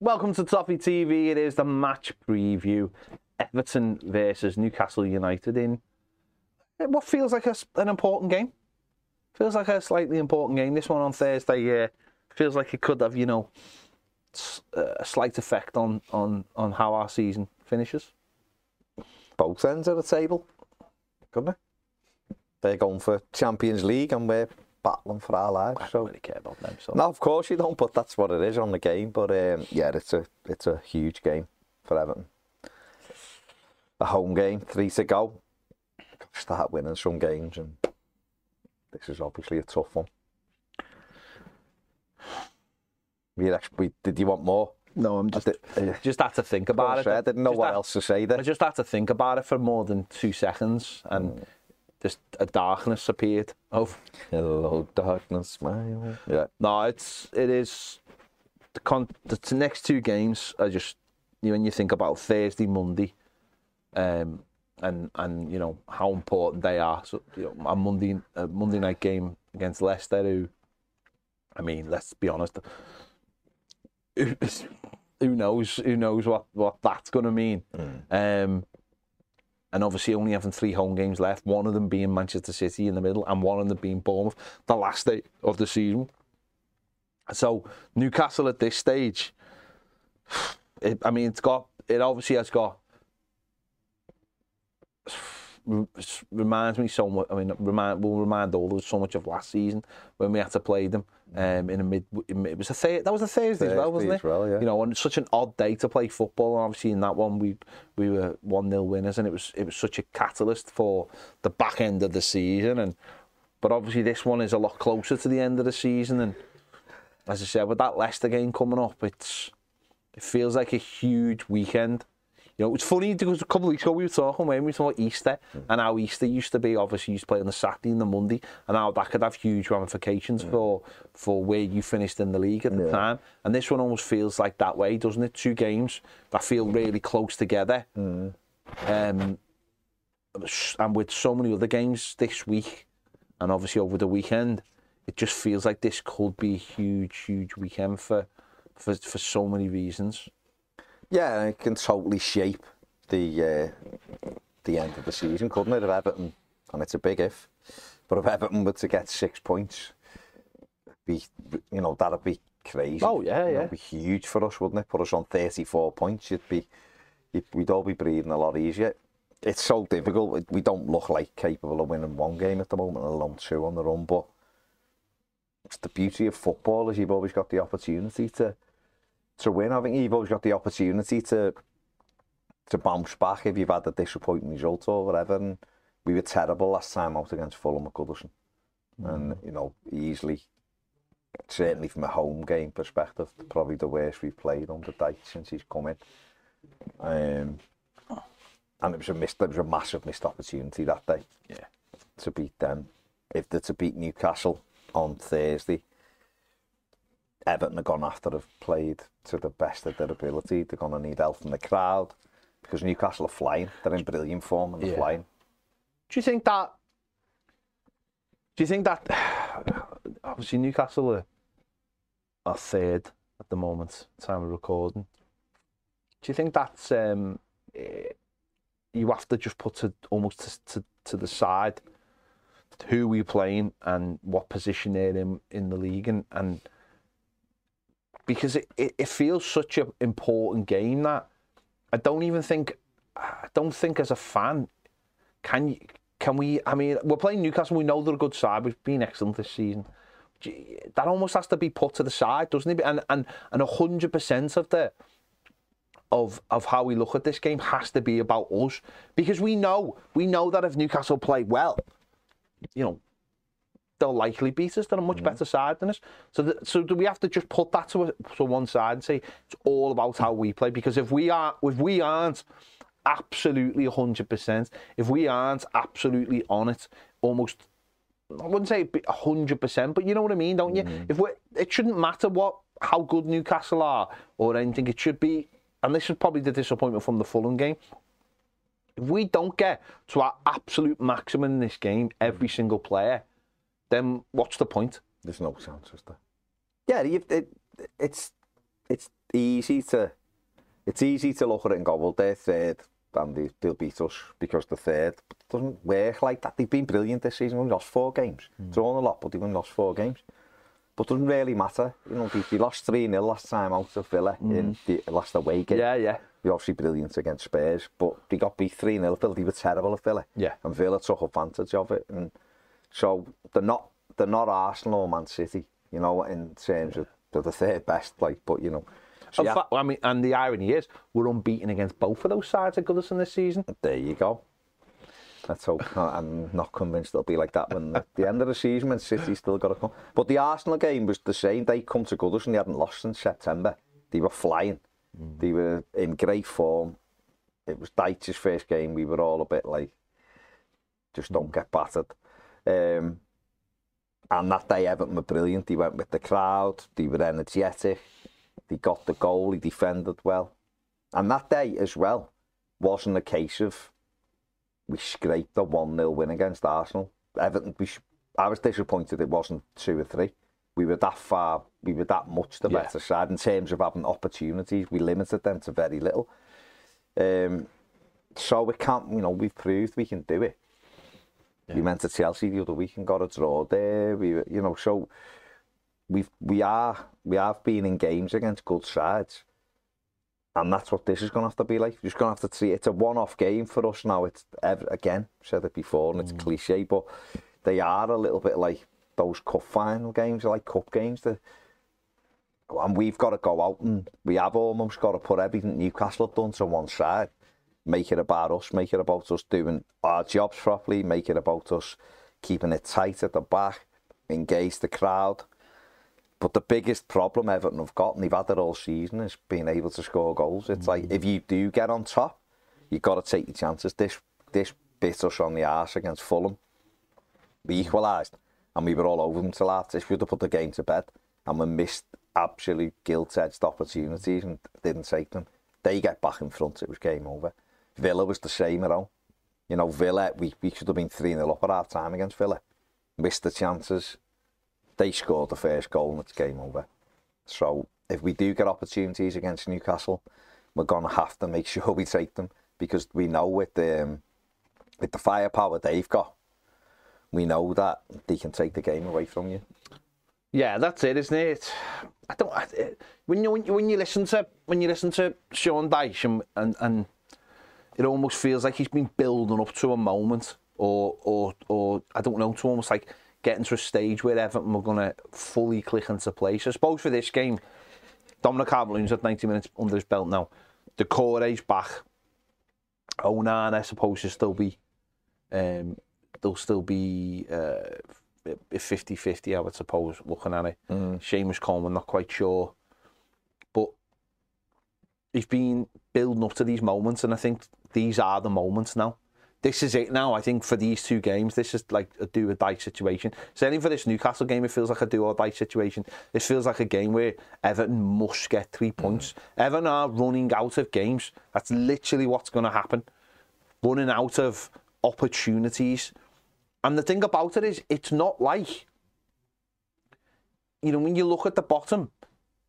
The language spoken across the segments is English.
Welcome to Toffee TV. It is the match preview. Everton versus Newcastle United in what feels like a, an important game. Feels like a slightly important game. This one on Thursday uh, feels like it could have, you know, a slight effect on, on, on how our season finishes. Both ends of the table, couldn't it? They're going for Champions League and we're battling for our lives. I don't so. really care about them. So. No, of course you don't, but that's what it is on the game. But um, yeah, it's a it's a huge game for Everton. A home game, three to go. Start winning some games, and this is obviously a tough one. We actually, did you want more? No, I'm just did- uh, just had to think about it. I didn't know Just what had- else to say there. I just had to think about it for more than two seconds, and just a darkness appeared. Oh, Hello, darkness, smile. Yeah, no, it's it is the con the, next two games are just you know, when you think about Thursday, Monday, um, and and you know how important they are. So you know, a Monday a Monday night game against Leicester, who, I mean, let's be honest, who, who knows who knows what what that's going to mean. Um, and obviously only having three home games left, one of them being Manchester City in the middle, and one of them being Bournemouth, the last day of the season. So Newcastle at this stage, it, I mean, it's got it obviously has got reminds me so much. I mean, remind will remind all of us so much of last season when we had to play them um, in a mid. It was a th- that was a Thursday, as well, wasn't it? well, yeah. You know, on such an odd day to play football. And obviously, in that one, we we were one 0 winners, and it was it was such a catalyst for the back end of the season. And but obviously, this one is a lot closer to the end of the season. And as I said, with that Leicester game coming up, it's it feels like a huge weekend. You know, it's funny because a couple of weeks ago we were talking when we were talking about Easter hmm. and how Easter used to be obviously used to play on the Saturday and the Monday and how that could have huge ramifications hmm. for for where you finished in the league at the time. And this one almost feels like that way, doesn't it? Two games that feel really close together. Hmm. Um, and with so many other games this week and obviously over the weekend, it just feels like this could be a huge, huge weekend for for, for so many reasons. Yeah, it can totally shape the uh, the end of the season, couldn't it? If Everton, and it's a big if, but if Everton were to get six points, be you know that'd be crazy. Oh, yeah, yeah. It'd be huge for us, wouldn't it? Put us on thirty four points. You'd be, you'd, we'd all be breathing a lot easier. It's so difficult. We don't look like capable of winning one game at the moment, let alone two on the run. But it's the beauty of football is you've always got the opportunity to to win. I think always got the opportunity to to bounce back if you've had a disappointing result or whatever. And we were terrible last time out against Fulham at Goodison. And, you know, easily, certainly from a home game perspective, probably the worst we've played under Dyche since he's come in. Um, and it was a missed, it was a massive missed opportunity that day Yeah. to beat them. If they're to beat Newcastle on Thursday, Everton are going to have played to the best of their ability. They're going to need help from the crowd because Newcastle are flying. They're in brilliant form and they're Yeah. flying. Do you think that? Do you think that? Obviously, Newcastle are, are third at the moment, time of recording. Do you think that's um, eh, you have to just put to almost to, to, to the side who we're playing and what position they're in in the league and and because it, it, it feels such an important game that I don't even think I don't think as a fan can you can we I mean we're playing Newcastle we know they're a good side we've been excellent this season. That almost has to be put to the side doesn't it? And and and 100% of the of of how we look at this game has to be about us because we know we know that if Newcastle play well you know they'll likely beat us. They're a much mm-hmm. better side than us. So, th- so do we have to just put that to, a, to one side and say it's all about how we play? Because if we are, if we aren't absolutely hundred percent, if we aren't absolutely on it, almost, I wouldn't say hundred percent, but you know what I mean, don't you? Mm-hmm. If we, it shouldn't matter what how good Newcastle are or anything. It should be, and this is probably the disappointment from the Fulham game. If we don't get to our absolute maximum in this game, every mm-hmm. single player, then what's the point? There's no chance, is there? Yeah, it, it's it's easy to it's easy to look at it and go, well, they're third, and they, they'll beat us because they're third. But it doesn't work like that. They've been brilliant this season. We've lost four games. Mm. Drawn a lot, but they've only lost four games. But it doesn't really matter. You know, they, they lost 3-0 last time out of Villa mm. in hmm. the last away game. Yeah, yeah. They obviously brilliant against Spurs, but they got beat 3-0 Villa. They were terrible at Villa. Yeah. And Villa took advantage of it. And so they're not they're not Arsenal or Man City, you know, in terms of they're the third best, like, but you know. So, yeah. fact, I mean, and the irony is, we're unbeaten against both of those sides at Goodison this season. There you go. Let's hope. I'm not convinced it'll be like that when the, the end of the season when City's still got to come. But the Arsenal game was the same. They come to Goodison, they hadn't lost since September. They were flying. Mm. They were in great form. It was Dyche's first game. We were all a bit like, just don't get battered. Um, and that day Everton were brilliant. They went with the crowd. They were energetic. They got the goal. He defended well. And that day as well wasn't a case of we scraped a 1-0 win against Arsenal. Everton, we, I was disappointed it wasn't two or three. We were that far, we were that much the yeah. better side in terms of having opportunities. We limited them to very little. Um, so we can't, you know, we've proved we can do it. Yeah. We went to Chelsea the other week and got a draw there. We, you know, so we've we are we have been in games against good sides, and that's what this is going to have to be like. You're just going to have to see it's a one-off game for us now. It's ever, again said it before, and it's mm. cliche, but they are a little bit like those cup final games, like cup games. That, and we've got to go out and we have almost got to put everything Newcastle have done to one side make it about us, make it about us doing our jobs properly, make it about us keeping it tight at the back, engage the crowd. But the biggest problem Everton have got, and they've had it all season, is being able to score goals. It's mm. like if you do get on top, you've got to take your chances. This this bit us on the arse against Fulham. We equalised, and we were all over them till after. This would have put the game to bed, and we missed absolute gilt-edged opportunities and didn't take them. They get back in front, it was game over. Villa was the same around. You know, Villa, we, we should have been 3 0 up at half time against Villa. Missed the chances. They scored the first goal and it's game over. So if we do get opportunities against Newcastle, we're going to have to make sure we take them because we know with the, um, with the firepower they've got, we know that they can take the game away from you. Yeah, that's it, isn't it? I don't. I, when you when you when you listen to when you listen to Sean Dyche and and, and it almost feels like he's been building up to a moment or or or I don't know to almost like getting to a stage where Everton were going to fully click into place. I suppose for this game, Dominic Calvert-Lewin's at 90 minutes under his belt now. The Doucouré's back. Onan, I suppose, will still be, um, they'll still be uh, 50-50, I would suppose, looking at it. Mm. Seamus Coleman, not quite sure. But he's been building up to these moments, and I think these are the moments now. This is it now. I think for these two games, this is like a do or die situation. Certainly for this Newcastle game, it feels like a do or die situation. This feels like a game where Everton must get three points. Mm. Everton are running out of games. That's literally what's going to happen. Running out of opportunities. And the thing about it is, it's not like, you know, when you look at the bottom,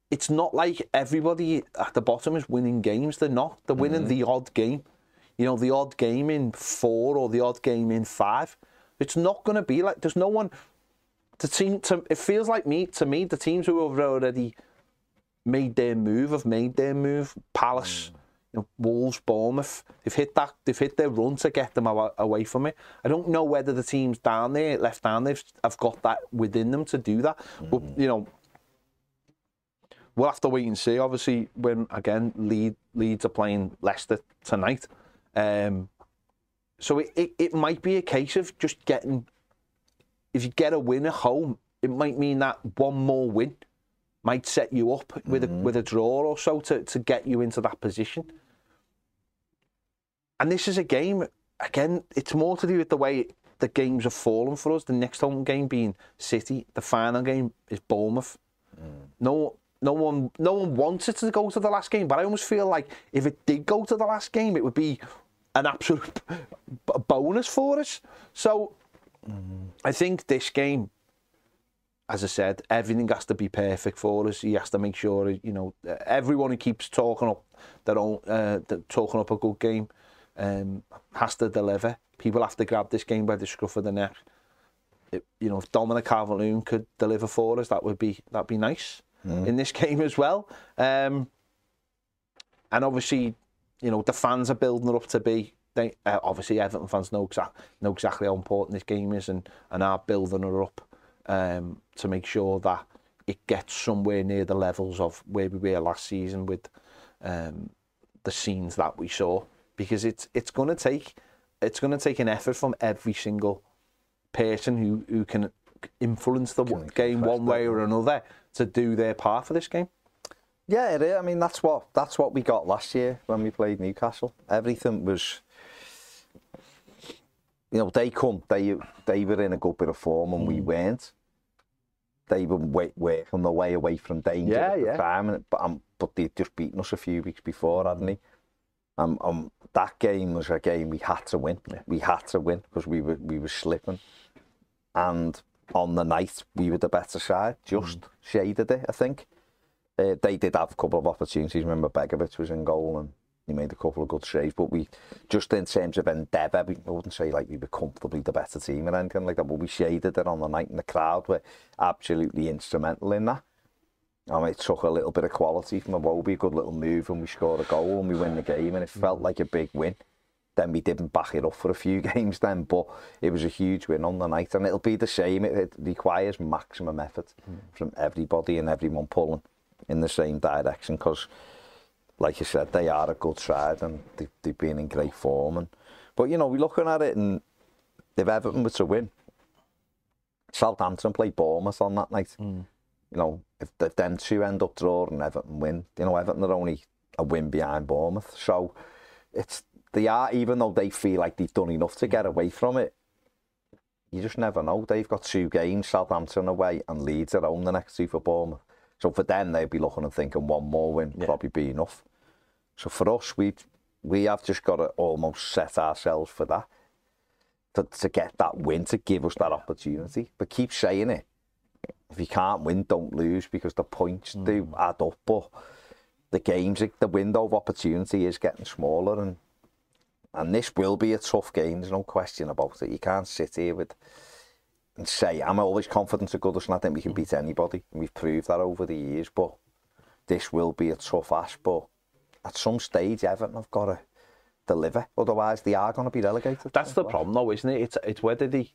it's not like everybody at the bottom is winning games. They're not. They're winning mm-hmm. the odd game. You know, the odd game in four or the odd game in five. It's not going to be like. There's no one. The team. To, it feels like me to me. The teams who have already made their move have made their move. Palace. Mm. You know, Wolves, Bournemouth, they've hit that, they've hit their run to get them away from it. I don't know whether the teams down there, left down there, have got that within them to do that. Mm. But you know, we'll have to wait and see. Obviously, when again Leeds, Leeds are playing Leicester tonight, um, so it, it, it might be a case of just getting. If you get a win at home, it might mean that one more win might set you up with mm-hmm. a with a draw or so to, to get you into that position. And this is a game again. It's more to do with the way the games have fallen for us. The next home game being City. The final game is Bournemouth. Mm. No, no one no one wanted to go to the last game, but I almost feel like if it did go to the last game, it would be an absolute bonus for us. So mm. I think this game, as I said, everything has to be perfect for us. He has to make sure, you know, everyone who keeps talking up their own, uh, talking up a good game, um, has to deliver. People have to grab this game by the scruff of the neck. It, you know, if Dominic calvert could deliver for us, that would be that'd be nice mm. in this game as well. Um, and obviously, you know, the fans are building up to be. They, uh, obviously, Everton fans know, exa- know exactly how important this game is and, and are building her up um, to make sure that it gets somewhere near the levels of where we were last season with um, the scenes that we saw. Because it's it's going to take it's going to take an effort from every single person who, who can influence the can game one way or another to do their part for this game. Yeah, it is. I mean, that's what that's what we got last year when we played Newcastle. Everything was, you know, they come, they they were in a good bit of form and mm. we weren't. They were way, on the way away from danger yeah, at the yeah. time, and, but um, but they'd just beaten us a few weeks before, hadn't they? Um, um, that game was a game we had to win. Yeah. We had to win because we were we were slipping, and on the night we were the better side. Just mm. shaded it, I think. Uh, they did have a couple of opportunities. Remember, Begovic was in goal and he made a couple of good saves. But we, just in terms of endeavour, I wouldn't say like we were comfortably the better team or anything like that, but we shaded it on the night and the crowd were absolutely instrumental in that. I mean, it took a little bit of quality from a good little move, and we scored a goal and we win the game, and it felt like a big win. Then we didn't back it up for a few games then, but it was a huge win on the night, and it'll be the same. It, it requires maximum effort mm. from everybody and everyone pulling in the same direction because, like you said, they are a good side and they, they've been in great form. And but you know, we're looking at it, and if Everton were to win, Southampton play Bournemouth on that night. Mm. You know, if, if them two end up drawing and Everton win, you know, Everton are only a win behind Bournemouth. So it's they are, even though they feel like they've done enough to get away from it, you just never know. They've got two games, Southampton away and Leeds at home the next two for Bournemouth. So for them, they'd be looking and thinking one more win yeah. probably be enough. So for us, we we have just got to almost set ourselves for that, to, to get that win, to give us that opportunity. But keep saying it. If you can't win, don't lose because the points mm. do add up. But the games, the window of opportunity is getting smaller, and and this will be a tough game. There's no question about it. You can't sit here with and say I'm always confident of Goodison. I think we can mm-hmm. beat anybody. We've proved that over the years, but this will be a tough ask. But at some stage, Everton have got to deliver. Otherwise, they are going to be relegated. That's the problem, though, isn't it? It's it's whether they.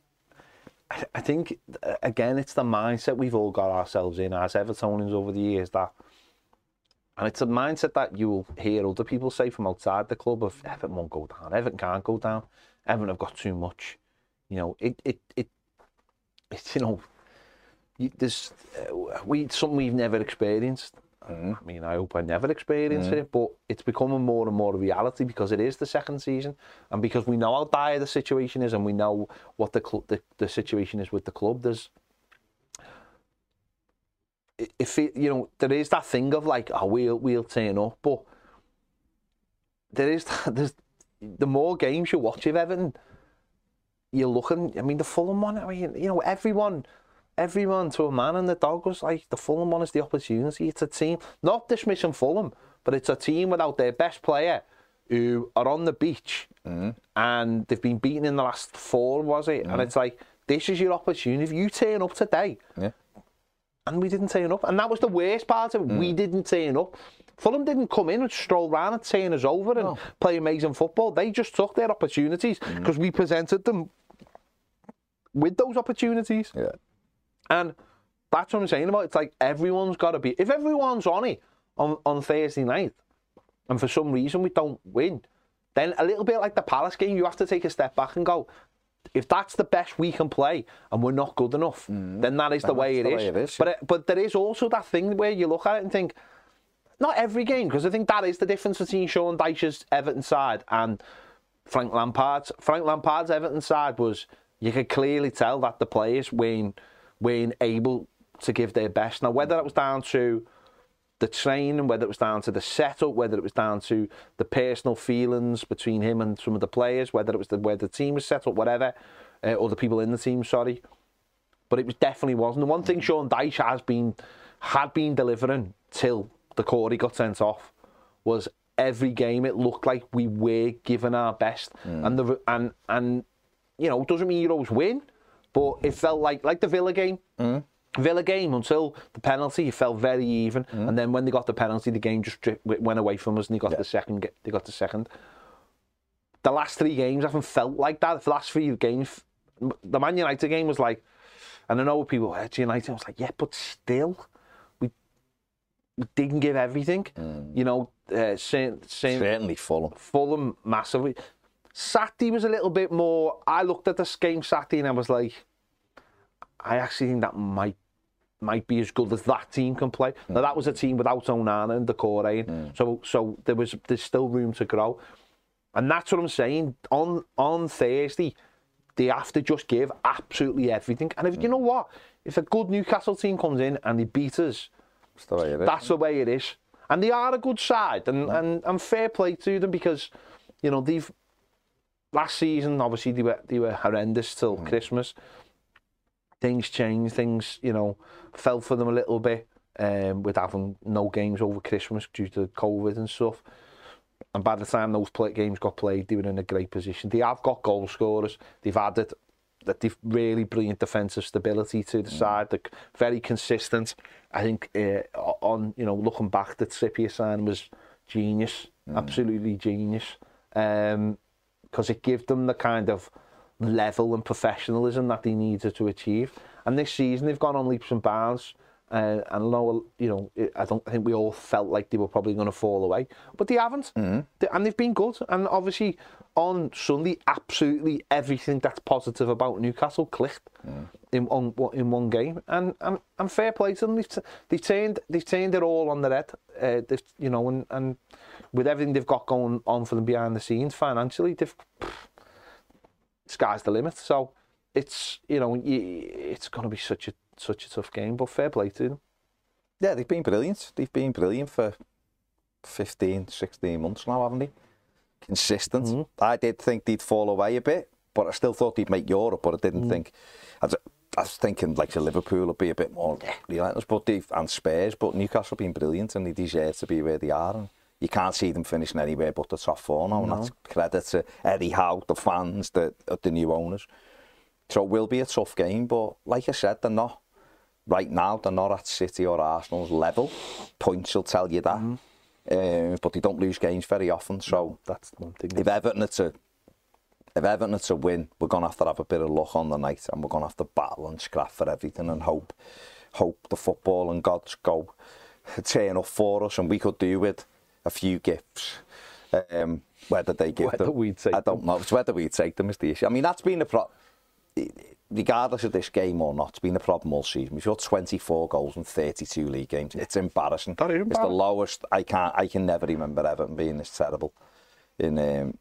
I think uh, again, it's the mindset we've all got ourselves in as Evertonians over the years that, and it's a mindset that you will hear other people say from outside the club of Everton won't go down, Everton can't go down, Everton have got too much. You know, it it it it's you know, there's uh, we something we've never experienced. Mm. I mean, I hope I never experience mm. it, but it's becoming more and more a reality because it is the second season, and because we know how dire the situation is, and we know what the cl- the, the situation is with the club. There's if it, you know, there is that thing of like, oh, we'll we'll turn up, but there is there's the more games you watch of Everton, you're looking. I mean, the Fulham one. I mean, you know, everyone, everyone to a man and the dog was like the Fulham one is the opportunity. It's a team, not dismissing Fulham, but it's a team without their best player who are on the beach mm-hmm. and they've been beaten in the last four, was it? Mm-hmm. And it's like this is your opportunity. If you turn up today, yeah. And we didn't turn up, and that was the worst part of it. Mm. We didn't turn up. Fulham didn't come in and stroll around and turn us over and no. play amazing football. They just took their opportunities because mm. we presented them with those opportunities. Yeah. And that's what I'm saying about it. It's like everyone's got to be. If everyone's on it on, on Thursday night, and for some reason we don't win, then a little bit like the Palace game, you have to take a step back and go, if that's the best we can play and we're not good enough, mm. then that is the, way it, the way it is. But it, but there is also that thing where you look at it and think, not every game, because I think that is the difference between Sean Dyche's Everton side and Frank Lampard's. Frank Lampard's Everton side was you could clearly tell that the players weren't, weren't able to give their best. Now, whether that was down to the training, whether it was down to the setup, whether it was down to the personal feelings between him and some of the players, whether it was the where the team was set up, whatever, uh, or the people in the team, sorry. but it was definitely wasn't. The one thing Sean Dyche has been had been delivering till the Corey got sent off was every game it looked like we were giving our best, and the and and you know doesn't mean you always win, but it felt like like the Villa game. Villa game until the penalty, it felt very even, and then when they got the penalty, the game just went away from us, and they got the second. They got the second. The last three games haven't felt like that. The last three games, the Man United game was like, and I know people, "Oh, it's United. I was like, yeah, but still, we, we didn't give everything. You know, uh, same, same, Certainly Fulham. Fulham massively. Saturday was a little bit more. I looked at this game Saturday and I was like, I actually think that might might be as good as that team can play. Now that was a team without Onana and Doucouré, mm. so so there was there's still room to grow, and that's what I'm saying. On on Thursday, they have to just give absolutely everything. And if you mm. know what, if a good Newcastle team comes in and they beat us, That's the way it is. that's the way it is. And they are a good side, and, mm. and, and fair play to them because, you know, they've last season obviously they were they were horrendous till Christmas. Things changed, things you know fell for them a little bit um, with having no games over Christmas due to COVID and stuff. And by the time those play, games got played, they were in a great position. They have got goal scorers. They've added that they've really brilliant defensive stability to the side. They're very consistent. I think uh, on you know looking back, the Trippier sign was genius, absolutely genius, because it gave them the kind of level and professionalism that they needed to achieve. And this season they've gone on leaps and bounds. Uh, and know, you know, I don't I think we all felt like they were probably going to fall away, but they haven't, They- and they've been good. And obviously, on Sunday, absolutely everything that's positive about Newcastle clicked in one in one game, and and, and fair play to them. They've, t- they've turned they've turned it all on the head. Uh, they've, you know, and, and with everything they've got going on for them behind the scenes financially, they've sky's the limit. So it's you know it's going to be such a such a tough game, but fair play to them. Yeah, they've been brilliant. They've been brilliant for 15, 16 months now, haven't they? Consistent. Mm-hmm. I did think they'd fall away a bit, but I still thought they'd make Europe, but I didn't mm-hmm. think. I was, I was thinking like Liverpool would be a bit more relentless, but they've, and Spurs, but Newcastle have been brilliant and they deserve to be where they are. And you can't see them finishing anywhere but the top four now, no. and that's credit to Eddie Howe, the fans, the, the new owners. So it will be a tough game, but like I said, they're not, right now, they're not at City or Arsenal's level. Points will tell you that. Mm. Um, but they don't lose games very often, so that's one thing. If Everton are to, if Everton are to win, we're going to have to have a bit of luck on the night, and we're going to have to battle and scrap for everything and hope, hope the football and God's go turn up for us, and we could do with a few gifts. Um, whether they give Whether them, we'd take I don't know. It's whether we take them is the issue. I mean, that's been the problem. Regardless of this game or not, it's been a problem all season. We've got 24 goals in 32 league games. It's embarrassing. That is It's the lowest. I can't. I can never remember Everton being this terrible. In um,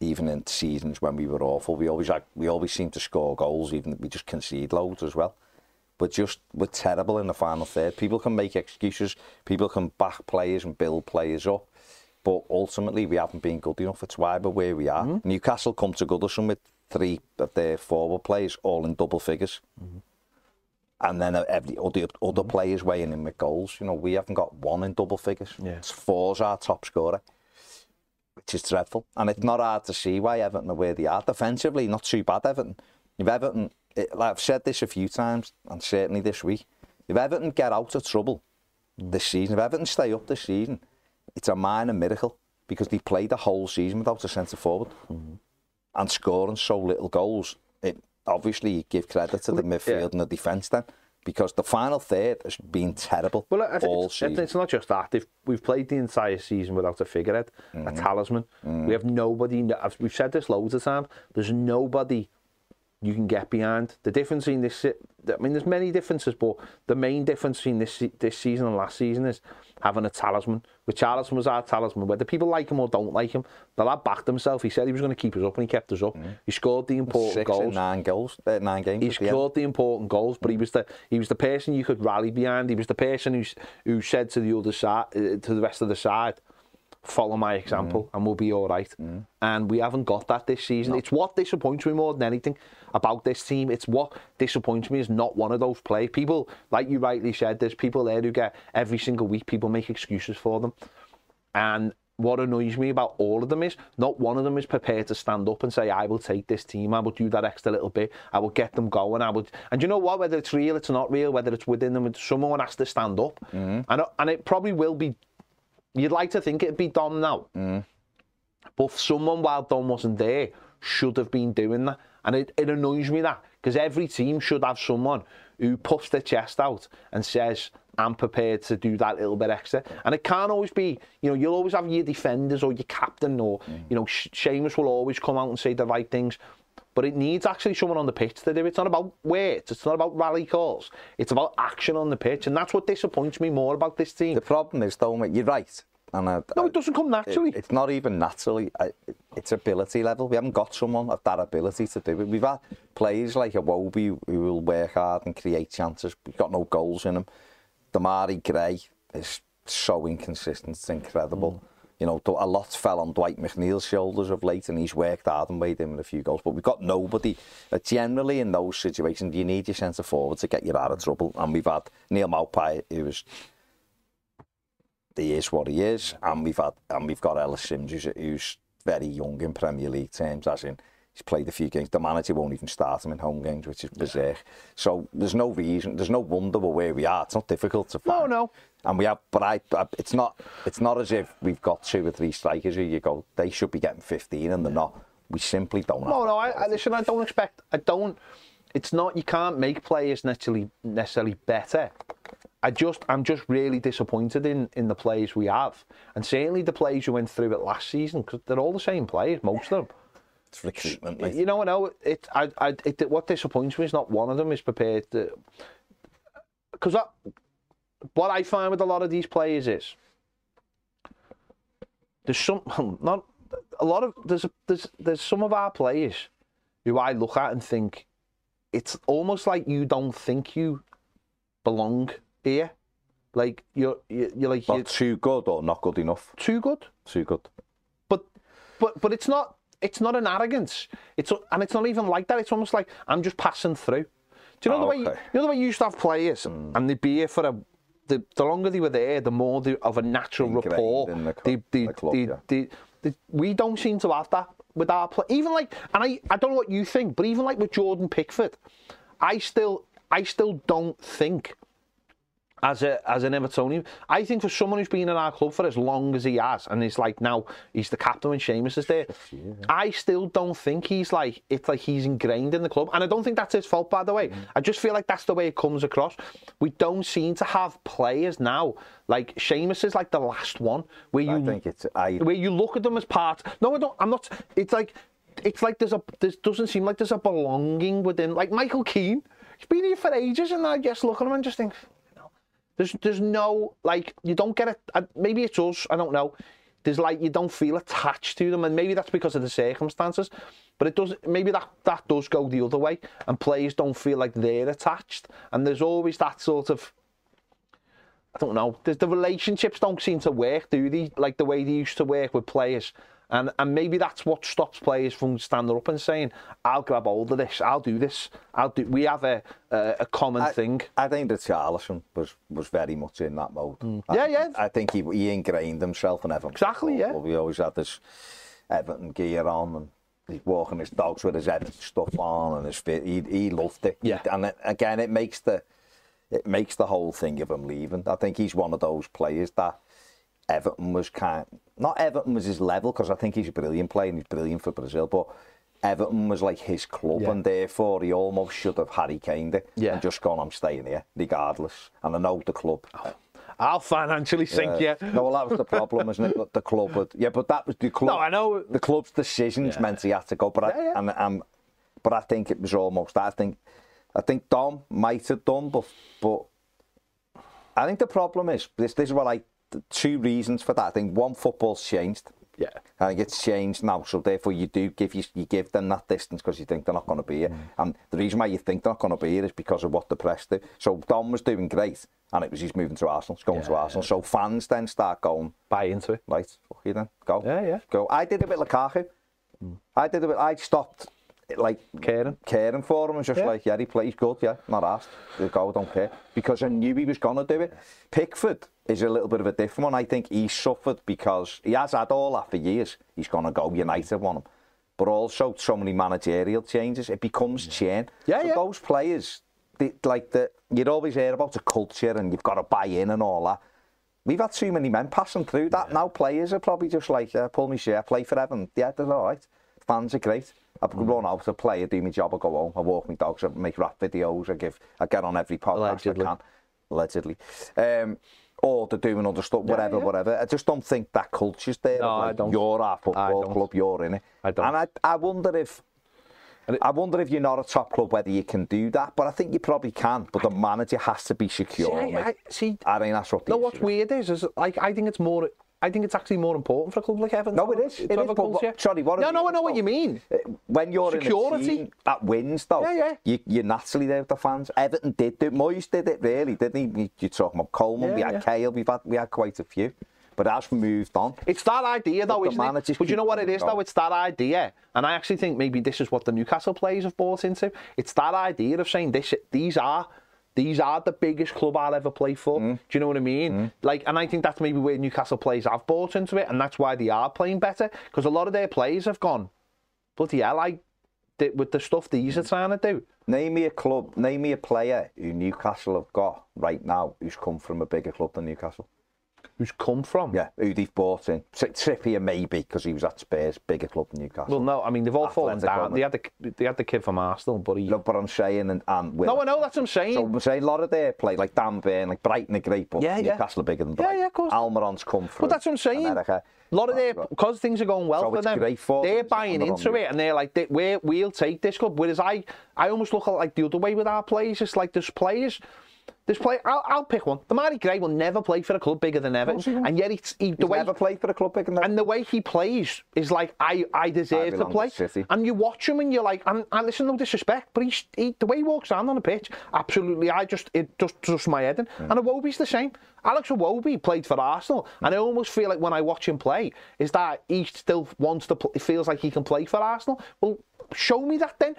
even in seasons when we were awful, we always like we always seem to score goals, even if we just concede loads as well. But just we're terrible in the final third. People can make excuses. People can back players and build players up. But ultimately, we haven't been good enough. It's why we're where we are. Mm-hmm. Newcastle come to Goodison with three of their forward players, all in double figures. Mm-hmm. And then every other, other mm-hmm. players weighing in with goals. You know, we haven't got one in double figures. Yeah. It's four's our top scorer, which is dreadful. And it's not hard to see why Everton are where they are. Defensively, not too bad, Everton. If Everton, it, like I've said this a few times, and certainly this week, if Everton get out of trouble this season, if Everton stay up this season, it's a minor miracle because they played the whole season without a centre forward mm-hmm. and scoring so little goals. It obviously you give credit to the midfield and the defence then because the final third has been terrible Well, I all it's, season. it's not just that. They've, we've played the entire season without a figurehead, a mm-hmm. talisman. We mm-hmm. have nobody. We've said this loads of times. There's nobody you can get behind. The difference in this, I mean, there's many differences, but the main difference between this this season and last season is having a talisman. Richarlison was our talisman. Whether people like him or don't like him, the lad backed himself. He said he was going to keep us up, and he kept us up. He scored the important Six goals. nine goals, uh, nine games. He at the scored the important goals, but he was the he was the person you could rally behind. He was the person who who said to the other side, uh, to the rest of the side, follow my example mm. and we'll be all right. Mm. And we haven't got that this season. It's what disappoints me more than anything about this team. It's what disappoints me is not one of those players. People, like you rightly said, there's people there who get every single week, people make excuses for them. And what annoys me about all of them is not one of them is prepared to stand up and say, I will take this team, I will do that extra little bit, I will get them going, I would and you know what, whether it's real, it's not real, whether it's within them, someone has to stand up. Mm-hmm. And and it probably will be you'd like to think it'd be done now. Mm. But someone while Dom wasn't there should have been doing that. And it, it annoys me that because every team should have someone who puffs their chest out and says, I'm prepared to do that little bit extra. And it can't always be, you know, you'll always have your defenders or your captain or, mm. you know, Seamus will always come out and say the right things. But it needs actually someone on the pitch to do it. It's not about words. It's not about rally calls. It's about action on the pitch. And that's what disappoints me more about this team. The problem is, though, mate, you're right. And I, No, it doesn't come naturally. It, it's not even naturally. I, it's ability level. We haven't got someone of that ability to do it. We've had players like Iwobi who will work hard and create chances. We've got no goals in them. Demarai Gray is so inconsistent. It's incredible. You know, a lot fell on Dwight McNeil's shoulders of late, and he's worked hard and weighed in with a few goals. But we've got nobody. Uh, generally, in those situations, you need your centre forward to get you out of trouble. And we've had Neil Maupai, who was he is what he is, and we've had and we've got Ellis Sims, who's, who's very young in Premier League terms, as in he's played a few games. The manager won't even start him in home games, which is berserk. So there's no reason, there's no wonder we're where we are. It's not difficult to find. no. no. And we have, but I, it's not, it's not as if we've got two or three strikers who you go, they should be getting 15 and they're not. We simply don't. No, no. I, I listen. I don't expect. I don't. It's not. You can't make players necessarily necessarily better. I just. I'm just really disappointed in in the players we have, and certainly the players who went through it last season because they're all the same players, most of them. Recruitment, mate. You know, I know it. I, I, it, what disappoints me is not one of them is prepared to. Because what I find with a lot of these players is there's some not a lot of there's there's there's some of our players who I look at and think it's almost like you don't think you belong here. Like you're you're, you're like Not you're too good or not good enough. too good Too good. but but but it's not it's not an arrogance. It's and it's not even like that. It's almost like I'm just passing through. Do you know Oh, the way you, okay. you know the way you used to have players hmm. and they'd be here for a the, the longer they were there, the more they, of a natural rapport. the cl- they, they, the club, yeah. they, they- we don't seem to have that with our play. Even like, and I, I don't know what you think, but even like with Jordan Pickford, I still I still don't think as a as an Evertonian. I think for someone who's been in our club for as long as he has, and he's like now he's the captain when Seamus is there. I still don't think he's like it's like he's ingrained in the club, and I don't think that's his fault. By the way, mm. I just feel like that's the way it comes across. We don't seem to have players now like Seamus is like the last one where you I think it's. I, where you look at them as part. No, I don't. I'm not. It's like it's like there's a. There doesn't seem like there's a belonging within. Like Michael Keane, he's been here for ages, and I just look at him and just think, there's there's no like you don't get it. Maybe it's us. I don't know. There's like you don't feel attached to them, and maybe that's because of the circumstances. But it does. Maybe that that does go the other way, and players don't feel like they're attached. And there's always that sort of I don't know. There's, the relationships don't seem to work, do they? Like the way they used to work with players. And and maybe that's what stops players from standing up and saying, "I'll grab hold of this. I'll do this. I'll do." We have a a, a common I, thing. I think that Richarlison was, was very much in that mode. I, Mm. Yeah, yeah. I think he, he ingrained himself in Everton. Exactly, yeah. Well, we always had this Everton gear on and he's walking his dogs with his Everton stuff on and his fit. He, he loved it. Yeah. And it, again, it makes the it makes the whole thing of him leaving. I think he's one of those players that Everton was kind not Everton was his level because I think he's a brilliant player and he's brilliant for Brazil, but Everton was like his club Yeah. and therefore he almost should have Harry Kaned it Yeah. and just gone, I'm staying here, regardless. And I know the club. I'll financially sink you. No, well, that was the problem, isn't it? The club would, yeah, but that was the club. No, I know. The club's decisions meant he had to go, but I, Yeah, yeah. and, um, but I think it was almost. I think, I think Dom might have done, but but I think the problem is this. This is what I. Two reasons for that. I think one, football's changed. Yeah. I think it's changed now, so therefore you do give you, you give them that distance because you think they're not going to be here. Mm. And the reason why you think they're not going to be here is because of what the press do. So Dom was doing great, and it was he's moving to Arsenal, he's going to Yeah. Arsenal. So fans then start going, Buy into it. right, fuck you then, go. Yeah, yeah. Go. I did a bit Lukaku. Mm. I did a bit, I stopped, like, Caring. caring for him and just Yeah. like, yeah, he plays good, yeah, not asked. The go, don't care. Because I knew he was to do it. Pickford is a little bit of a different one. I think he suffered because he has had all that for years. He's to go United want him. But also so many managerial changes, it becomes chain. Yeah, so yeah. those players, they, like the, you'd always hear about the culture and you've got to buy in and all that. We've had too many men passing through that. Now players are probably just like, yeah, pull me share, play for Evan. Yeah, they're all right. Fans are great. I could run out, I play, I do my job, I go home, I walk my dogs, I make rap videos, I give, I get on every podcast Allegedly. I can. Allegedly. Um, or they're doing other stuff, whatever, yeah. whatever. I just don't think that culture's there. No, of I don't. You're our football club, you're in it. I don't. And I, I wonder if it- I wonder if you're not a top club whether you can do that, but I think you probably can. But the manager has to be secure. See, I. I, see, I think that's what no, what's is. weird is, is like I think it's more. I think it's actually more important for a club like Everton. No, it is. It is, a but sorry, what No, no, I know what you mean. Uh, When you're Security. in a team that wins, though, Yeah, yeah. You, you're naturally there with the fans. Everton did do it. Moyes did it, really, didn't he? You- You're talking about Coleman, Yeah, we had yeah. Kale, we've had, we had quite a few. But that's moved on. It's that idea, though, But isn't it? But you know what it is, though? It's that idea, and I actually think maybe this is what the Newcastle players have bought into. It's that idea of saying this, these are. These are the biggest club I'll ever play for. Mm. Do you know what I mean? Like, and I think that's maybe where Newcastle players have bought into it, and that's why they are playing better. Because a lot of their players have gone, bloody hell, like th- with the stuff these are trying to do. Name me a club, name me a player who Newcastle have got right now who's come from a bigger club than Newcastle. Who's come from? Yeah, who they've bought in. Tri- Trippier maybe, because he was at Spurs, bigger club than Newcastle. Well, no, I mean they've all fallen down. They had the they had the kid from Arsenal, but he. No, but I'm saying, and, and No, I know that's what I'm saying. So I'm saying a lot of their play, like Dan Burn, like Brighton are great, but Yeah, yeah. Newcastle are bigger than Yeah, Brighton. yeah, yeah, of course. Almiron's come through. But that's what I'm saying. America. A lot of their because things are going well So for them. for they're them, buying into it, and they're like, they, we're, "We'll take this club." Whereas I, I almost look at like the other way with our players. It's like there's players. There's play. I'll, I'll pick one. Demarai Gray will never play for a club bigger than Everton, and yet he's, he, the He's way never played for a club bigger than and the way he plays is like I, I deserve to play. to And you watch him and you're like, and, and listen, no disrespect, but he's he, the way he walks around on the pitch, absolutely. I just it just just my head in. And Iwobi's the same. Alex Iwobi played for Arsenal, and I almost feel like when I watch him play, is that he still wants to. play, he feels like he can play for Arsenal. Well, show me that then.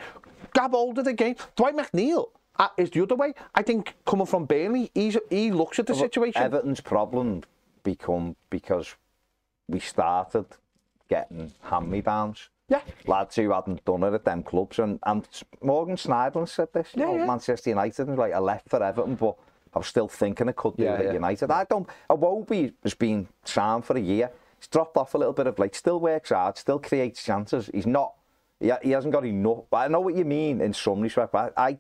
Hold of the game. Dwight McNeil. Uh, is the other way. I think coming from Burnley, he's, he looks at the situation. Everton's problem become because we started getting hand-me-downs. Yeah. Lads who hadn't done it at them clubs. And, and Morgan Schneiderlin said this, Yeah, know, yeah. Manchester United, and like, I left for Everton, but I was still thinking I could do Yeah, it at. United. I don't, Iwobi has been signed for a year. He's dropped off a little bit of, like, still works hard, still creates chances. He's not, he, he hasn't got enough. But I know what you mean in some respect, but I, I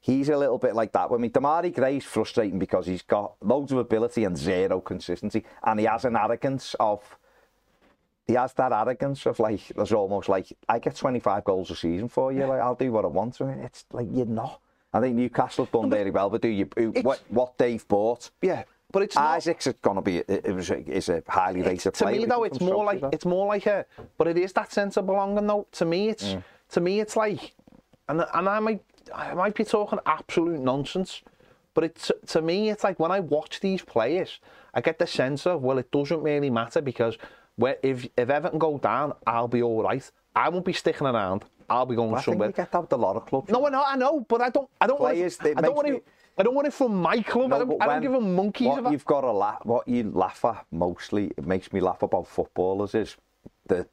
he's a little bit like that with me. Demarai Gray's frustrating because he's got loads of ability and zero consistency, and he has an arrogance of. He has that arrogance of like, there's almost like, I get 25 goals a season for you, like, I'll do what I want. And it's like, you're not. I think Newcastle have done very well, but do you, what, what they've bought? yeah, but it's not. Isak's going to be, it was a, is a highly rated to player. me though it's more like it's more like a but it is that sense of belonging though to me it's Mm. to me it's like and and I might I might be talking absolute nonsense but it's to me it's like when I watch these players I get the sense of well it doesn't really matter because where if if Everton go down I'll be all right. I won't be sticking around. I'll be going I think somewhere. you get that with a lot of clubs. no I know I know but I don't I don't want Players, it, it I don't want I don't want it from my club. I don't, I don't give a monkeys What about you've got to laugh, what you laugh at mostly, it makes me laugh about footballers is the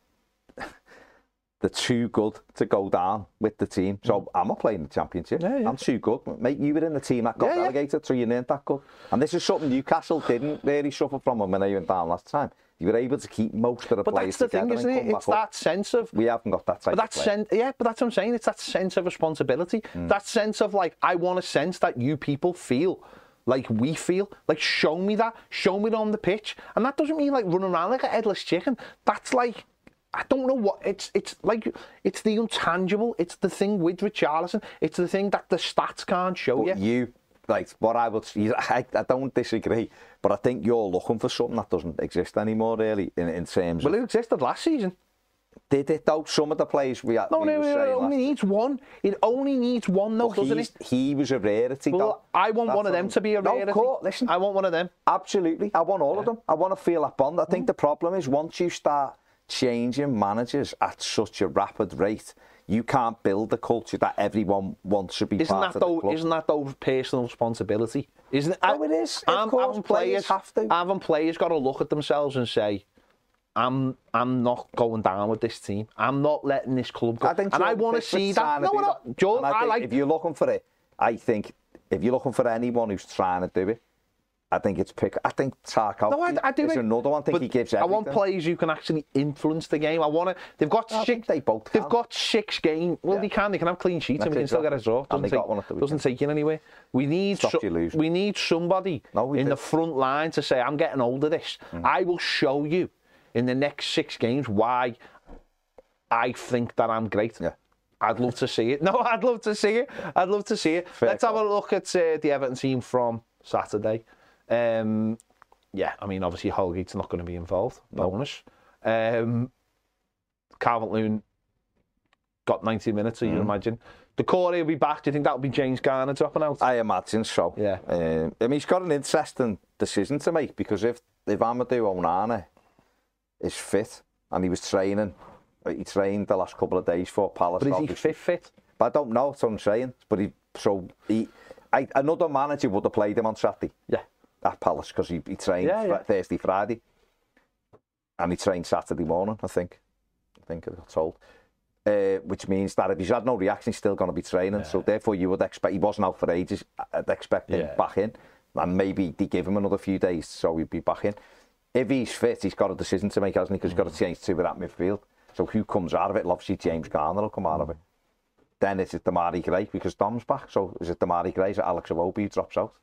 they're too good to go down with the team. So I'm not playing the championship. Mm. Yeah, yeah. I'm too good. Mate, you were in the team that got Yeah, relegated, so you weren't that good. And this is something Newcastle didn't really suffer from when they went down last time. You were able to keep most of the but players that's the thing isn't it it's back up. that sense of We haven't got that type But that sense, yeah, but that's what I'm saying. It's that sense of responsibility. Mm. That sense of like, I want a sense that you people feel like we feel. Like, show me that. Show me it on the pitch. And that doesn't mean like running around like a headless chicken. That's like, I don't know what it's. It's like it's the intangible. It's the thing with Richarlison. It's the thing that the stats can't show But you. you, right, what I would, I, I don't disagree, but I think you're looking for something that doesn't exist anymore, really, in, in terms Well, of, it existed last season. did it though? Some of the players we had, No, we no, no, it only needs one. It only needs one, though, Well, doesn't it? He was a rarity, though. Well, I want That's one of them to be a No, rarity. of course, listen, I want one of them. Absolutely. I want all of them. I want to feel that bond. I Mm. think the problem is once you start changing managers at such a rapid rate, you can't build the culture that everyone wants to be Isn't part that of the though? club. Isn't that though personal responsibility? Isn't it? No, it is. Of I'm- course, haven't players have to. Haven't players got to look at themselves and say, "I'm, I'm not going down with this team. I'm not letting this club go." I think and I want to see that. No, no. Jordan, I, think like. if you're looking for it, I think if you're looking for anyone who's trying to do it, I think it's pick. I think Tarkowski No, I, I do. is think- another one. I think he gives I want players who can actually influence the game. I want to. They've got I six. they both They've can. got six games. Well, Yeah. they can. They can have clean sheets and That's we can still get a draw. Doesn't they take, got one at the doesn't take you anywhere. We need. You we need somebody No, in do. the front line to say, "I'm getting old of this. Mm. I will show you in the next six games why I think that I'm great." Yeah. I'd love to see it. No, I'd love to see it. I'd love to see it. Fair Let's have a look at uh, the Everton team from Saturday. Um, yeah, I mean, obviously Holgate's not going to be involved. Bonus. Um, Calvert-Lewin got 90 minutes, so you Mm. imagine. Doucouré will be back. Do you think that'll be James Garner dropping out? I imagine so. Yeah. Um, I mean, he's got an interesting decision to make because if if Amadou Onana is fit and he was training, uh, he trained the last couple of days for Palace. but is he fit fit? But I don't know. That's what I'm saying. But he so he, I, another manager would have played him on Saturday Yeah. At Palace because he, he trained Yeah, Fri- yeah. Thursday, Friday, and he trained Saturday morning. I think. I think I got told. Uh, which means that if he's had no reaction, he's still going to be training. So therefore, you would expect he wasn't out for ages. I'd expect him back in, and maybe they give him another few days so he'd be back in. If he's fit, he's got a decision to make, hasn't he? Because he's got to change to that midfield. So who comes out of it? Well, Obviously, James Garner will come out of it. Then is it Damari Gray because Dom's back? So is it Damari Gray? Is it Alex Iwobi who drops out?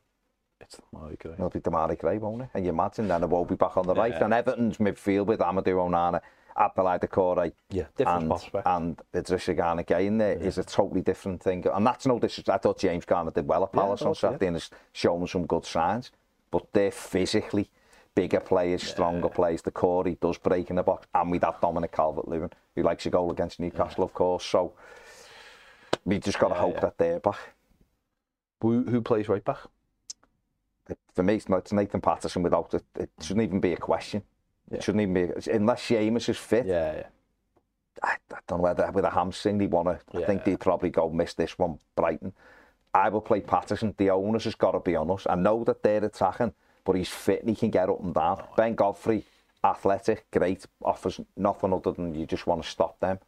It's. It'll be Damari Gray, won't it? And you imagine then Iwobi back on the right. Yeah. And Everton's midfield with Amadou Onana, Abdoulaye Decore, Yeah, different and, prospect. and Idrissa Gana in there is a totally different thing. And that's no disrespect. I thought James Garner did well at Palace on so, yeah. Saturday and has shown some good signs. But they're physically bigger players, stronger players. The core, he does break in the box. And we'd have Dominic Calvert-Lewin, who likes a goal against Newcastle, of course. So we just got to hope that they're back. Who, who plays right back? For me, it's Nathan Patterson without it. It shouldn't even be a question. Yeah. It shouldn't even be, unless Seamus is fit. Yeah, yeah. I, I don't know whether with a hamstring they want to. I think Yeah. they'd probably go miss this one, Brighton. I will play Patterson. The onus has got to be on us. I know that they're attacking, but he's fit and he can get up and down. Oh, ben Godfrey, athletic, great, offers nothing other than you just want to stop them.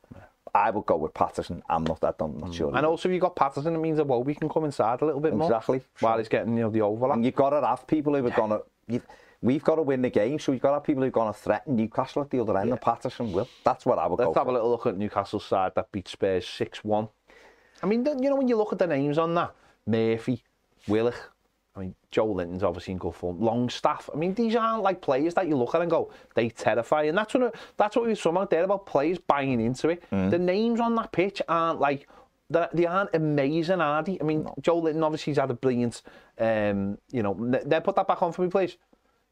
I would go with Patterson. I'm not that. I'm not sure. And also, if you've got Patterson, it means that Iwobi can come inside a little bit more. Exactly. While he's getting you know the overlap. And you've got to have people who are going to. We've got to win the game, so you've got to have people who are going to threaten Newcastle at the other end, and Patterson will. That's what I would Let's go have for. a little look at Newcastle's side that beat Spurs 6 1. I mean, you know, when you look at the names on that Murphy, Willock, I mean, Joelinton's obviously in good form, Longstaff. I mean, these aren't like players that you look at and go, they terrify. And that's what, that's what we were talking about there about players buying into it. The names on that pitch aren't like, they aren't amazing, are they? I mean, Joe Linton obviously has had a brilliant, um, you know, they put that back on for me, please.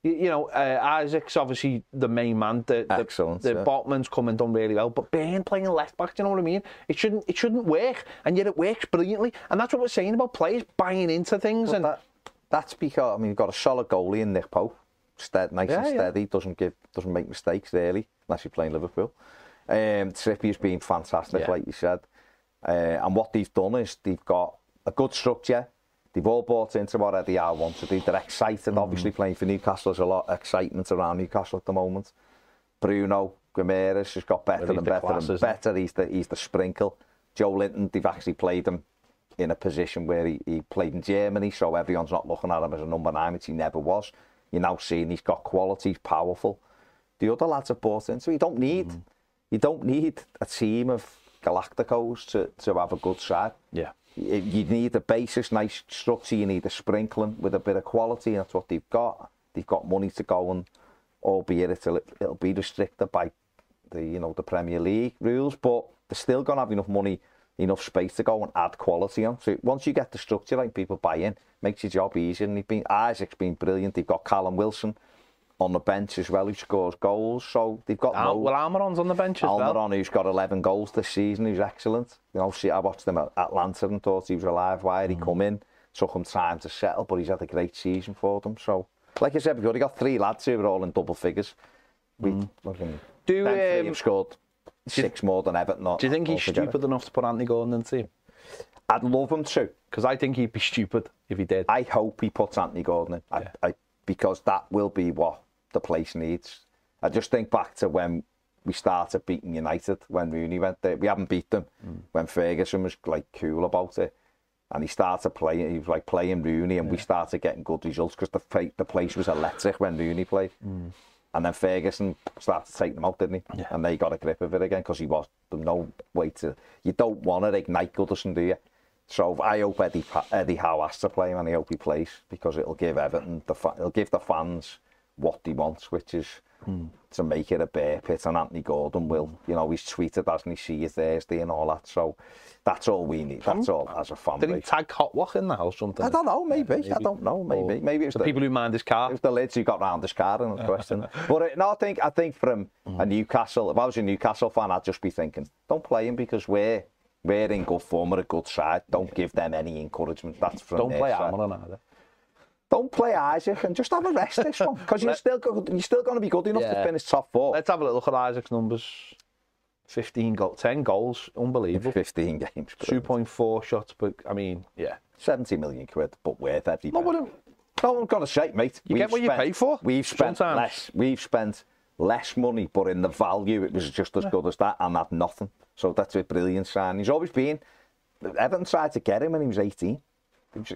You, you know, uh, Isak's obviously the main man. The, the, Excellent, The yeah. Botman's come and done really well, but Burn playing left back, do you know what I mean? It shouldn't it shouldn't work, and yet it works brilliantly. And that's what we're saying about players buying into things. But and that, that's because I mean you've got a solid goalie in Nick Pope, stead, nice yeah, and steady, yeah. doesn't give, doesn't make mistakes really unless you're playing Liverpool. Um, Trippier's been fantastic, yeah. like you said. Uh, and what they've done is they've got a good structure. They've all bought into what Eddie Howe wants to do. They're excited, mm. obviously playing for Newcastle. There's a lot of excitement around Newcastle at the moment. Bruno Guimaraes has got better and better class, and better. He's the, he's the sprinkle. Joe Linton, they've actually played him in a position where he, he played in Germany, so everyone's not looking at him as a number nine, which he never was. You're now seeing he's got quality, he's powerful. The other lads have bought into so you don't need mm. you don't need a team of Galacticos to, to have a good side. Yeah. You, you need a basis, nice structure, you need a sprinkling with a bit of quality, that's what they've got. They've got money to go and albeit it'll, it'll be restricted by the you know the Premier League rules, but they're still going to have enough money enough space to go and add quality on. So once you get the structure right, people buy in, makes your job easier. And been, Isak's been brilliant. They've got Callum Wilson on the bench as well, who scores goals. So they've got Al- no... well, Almiron's on the bench as well. Almiron, who's got 11 goals this season, who's excellent. You know, see, I watched him at Atlanta and thought he was a live wire. He come in, took him time to settle, but he's had a great season for them. So, like I said before, they got three lads who are all in double figures. We, mm. Do, them three um, have scored six more than Everton. Do you think he's altogether. stupid enough to put Anthony Gordon in the team? I'd love him to. Because I think he'd be stupid if he did. I hope he puts Anthony Gordon in, Yeah. I, because that will be what the place needs. I just think back to when we started beating United when Rooney went there. We haven't beat them hmm. when Ferguson was like cool about it, and he started playing. He was like playing Rooney, and we started getting good results because the the place was electric when Rooney played. Hmm. And then Ferguson started to take them out, didn't he? Yeah. And they got a grip of it again because he was no way to. You don't want to ignite Goodison, do you? So I hope Eddie Eddie Howe has to play him, and I hope he plays because it'll give Everton the fa- it'll give the fans what he wants, which is to make it a bear pit. And Anthony Gordon will, you know, he's tweeted hasn't he? See you Thursday and all that. So that's all we need. That's all as a Did he family. tag Hotwalk in the house or something? I don't know. Maybe. maybe. I don't know. Maybe. Or Maybe it's The the, people who mind his car. it was the lids who got round his car in the question. but uh, no, I think I think from a Newcastle, if I was a Newcastle fan, I'd just be thinking, don't play him because we're we're in good form, we're a good side. Don't give them any encouragement. That's from Don't play. Almiron either. Don't play Isak and just have a rest this one because you're still go- you're still going to be good enough to Yeah. finish top four. Let's have a little look at Isak's numbers. 15 goals, 10 goals, unbelievable. 15 games, 2.4 shots, but I mean, yeah. 70 million quid, but worth every No, penny. but No, I've got to say, mate. You get what you pay for, We've spent sometimes. less. We've spent less money, but in the value, it was just as good as that, and had nothing. So that's a brilliant sign. He's always been. Everton tried to get him when he was 18.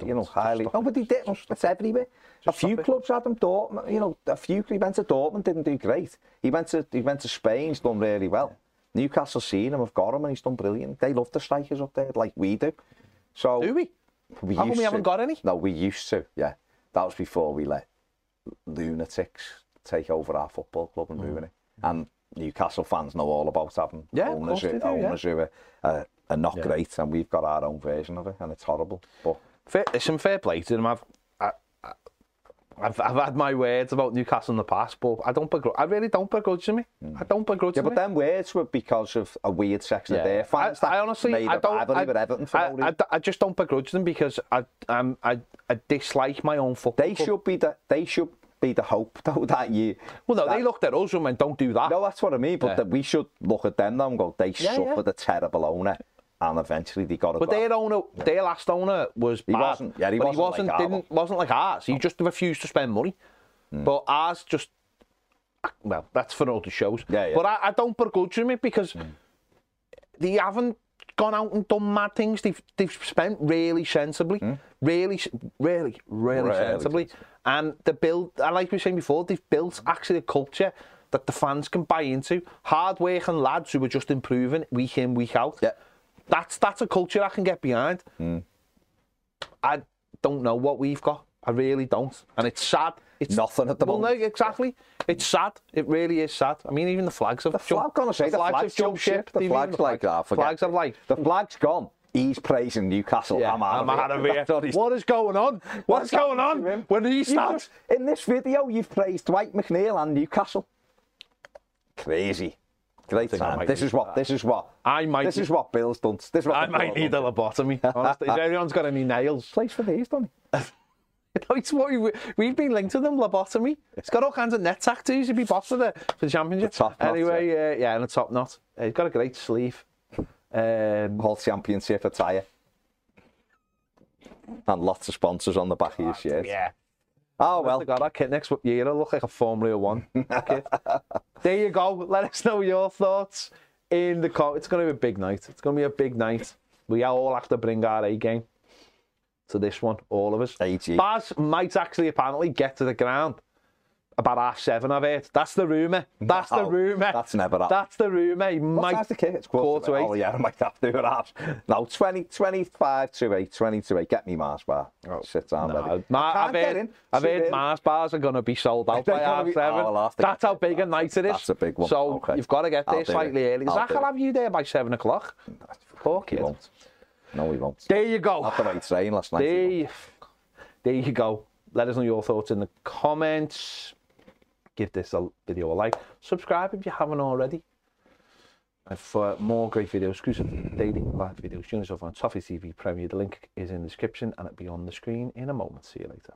You know, highly. No, but he did. It's everywhere. a few clubs had him. Dortmund, you know, a few. He went to Dortmund, didn't do great. He went to he went to Spain, he's done really well. Newcastle seen him, have got him, and he's done brilliant. They love the strikers up there, like we do. So do we? we How come we haven't got any? No, we used to. Yeah, that was before we let lunatics take over our football club and ruin it. And Newcastle fans know all about having Mm. Yeah, owners, who, do, yeah. owners who are, uh, are not Yeah. great, and we've got our own version of it, and it's horrible. But Fair, listen, fair play to them. I've, I, I've, I've had my words about Newcastle in the past, but I don't begrudge. I really don't begrudge them. I don't begrudge Mm. yeah, them. but them words were because of a weird section of their fans. I, I honestly, I don't. I, with Everton for I, I. I just don't begrudge them because I, um, I, I dislike my own football. They should be the they should be the hope though that you. Well, no, that- they looked at us and went, "Don't do that." No, that's what I mean. But Yeah. that we should look at them now and go, they Yeah, yeah. suffered a terrible owner, and eventually they got it. But their owner, their last owner was He bad. wasn't- yeah, he wasn't like he wasn't, our didn't, wasn't like ours. He just refused to spend money. Mm. But ours just, well, that's for other shows. Yeah, yeah. But I, I don't begrudge them it because mm. they haven't gone out and done mad things. They've they've spent really sensibly, mm. really, really, really, Really sensibly. And the build, like we were saying before, they've built actually a culture that the fans can buy into. Hard working lads who are just improving week in, week out. Yeah. That's that's a culture I can get behind. Mm. I don't know what we've got. I really don't, and it's sad. It's Nothing at the well, moment. no, exactly. It's sad. It really is sad. I mean, even the flags have The flag, gonna say the flag's have jumped ship. The flag's like that. Flags have like. the flag's gone. He's praising Newcastle. Yeah, I'm out I'm of out here. of here. That's what is going on? What's going on? When he You start? in this video, you've praised Dwight McNeil and Newcastle. Crazy. Great time. This is what. This is what. I might. This is what Bill's done. This is what I might need a lobotomy. Honestly, if anyone's got any nails, place for these, he? it's what we, we've been linked to them. Lobotomy. It's got all kinds of net tattoos. He'd be boss for the for the championship. The top knot, anyway, uh, yeah, and a top knot. Uh, he's got a great sleeve. Um, Whole championship attire. And lots of sponsors on the back of your shirt. yeah. Oh Well, got that kit next year. It'll look like a Formula One kit. there you go. Let us know your thoughts in the com. It's going to be a big night. It's going to be a big night. We all have to bring our A game to this one, all of us. AG. Baz might actually apparently get to the ground about half seven, I've heard. That's the rumour. That's the rumour. That's never happened. That's the rumour. He What might time's the kick? It's quarter quarter to eight. Oh, yeah, I might have to do that. No, 20, 25 to 8, 20 to 8. Get me Mars bar. Oh, Sit down, No. Ma- Can't I've heard, in. I've heard in. Mars bars are going to be sold out by half be- oh, seven. oh, I'll have to That's how big a night it is. That's a big one. So Okay. you've got to get there I'll slightly it. early. I'll Zach do will have you there by seven o'clock. Poor kid. won't. No, we won't. There you go. Not the right train last night. There there you go. Let us know your thoughts in the comments. Give this a video a like. Subscribe if you haven't already. And for more great videos, exclusive daily live videos, join us over on Toffee TV Premier. The link is in the description and it'll be on the screen in a moment. See you later.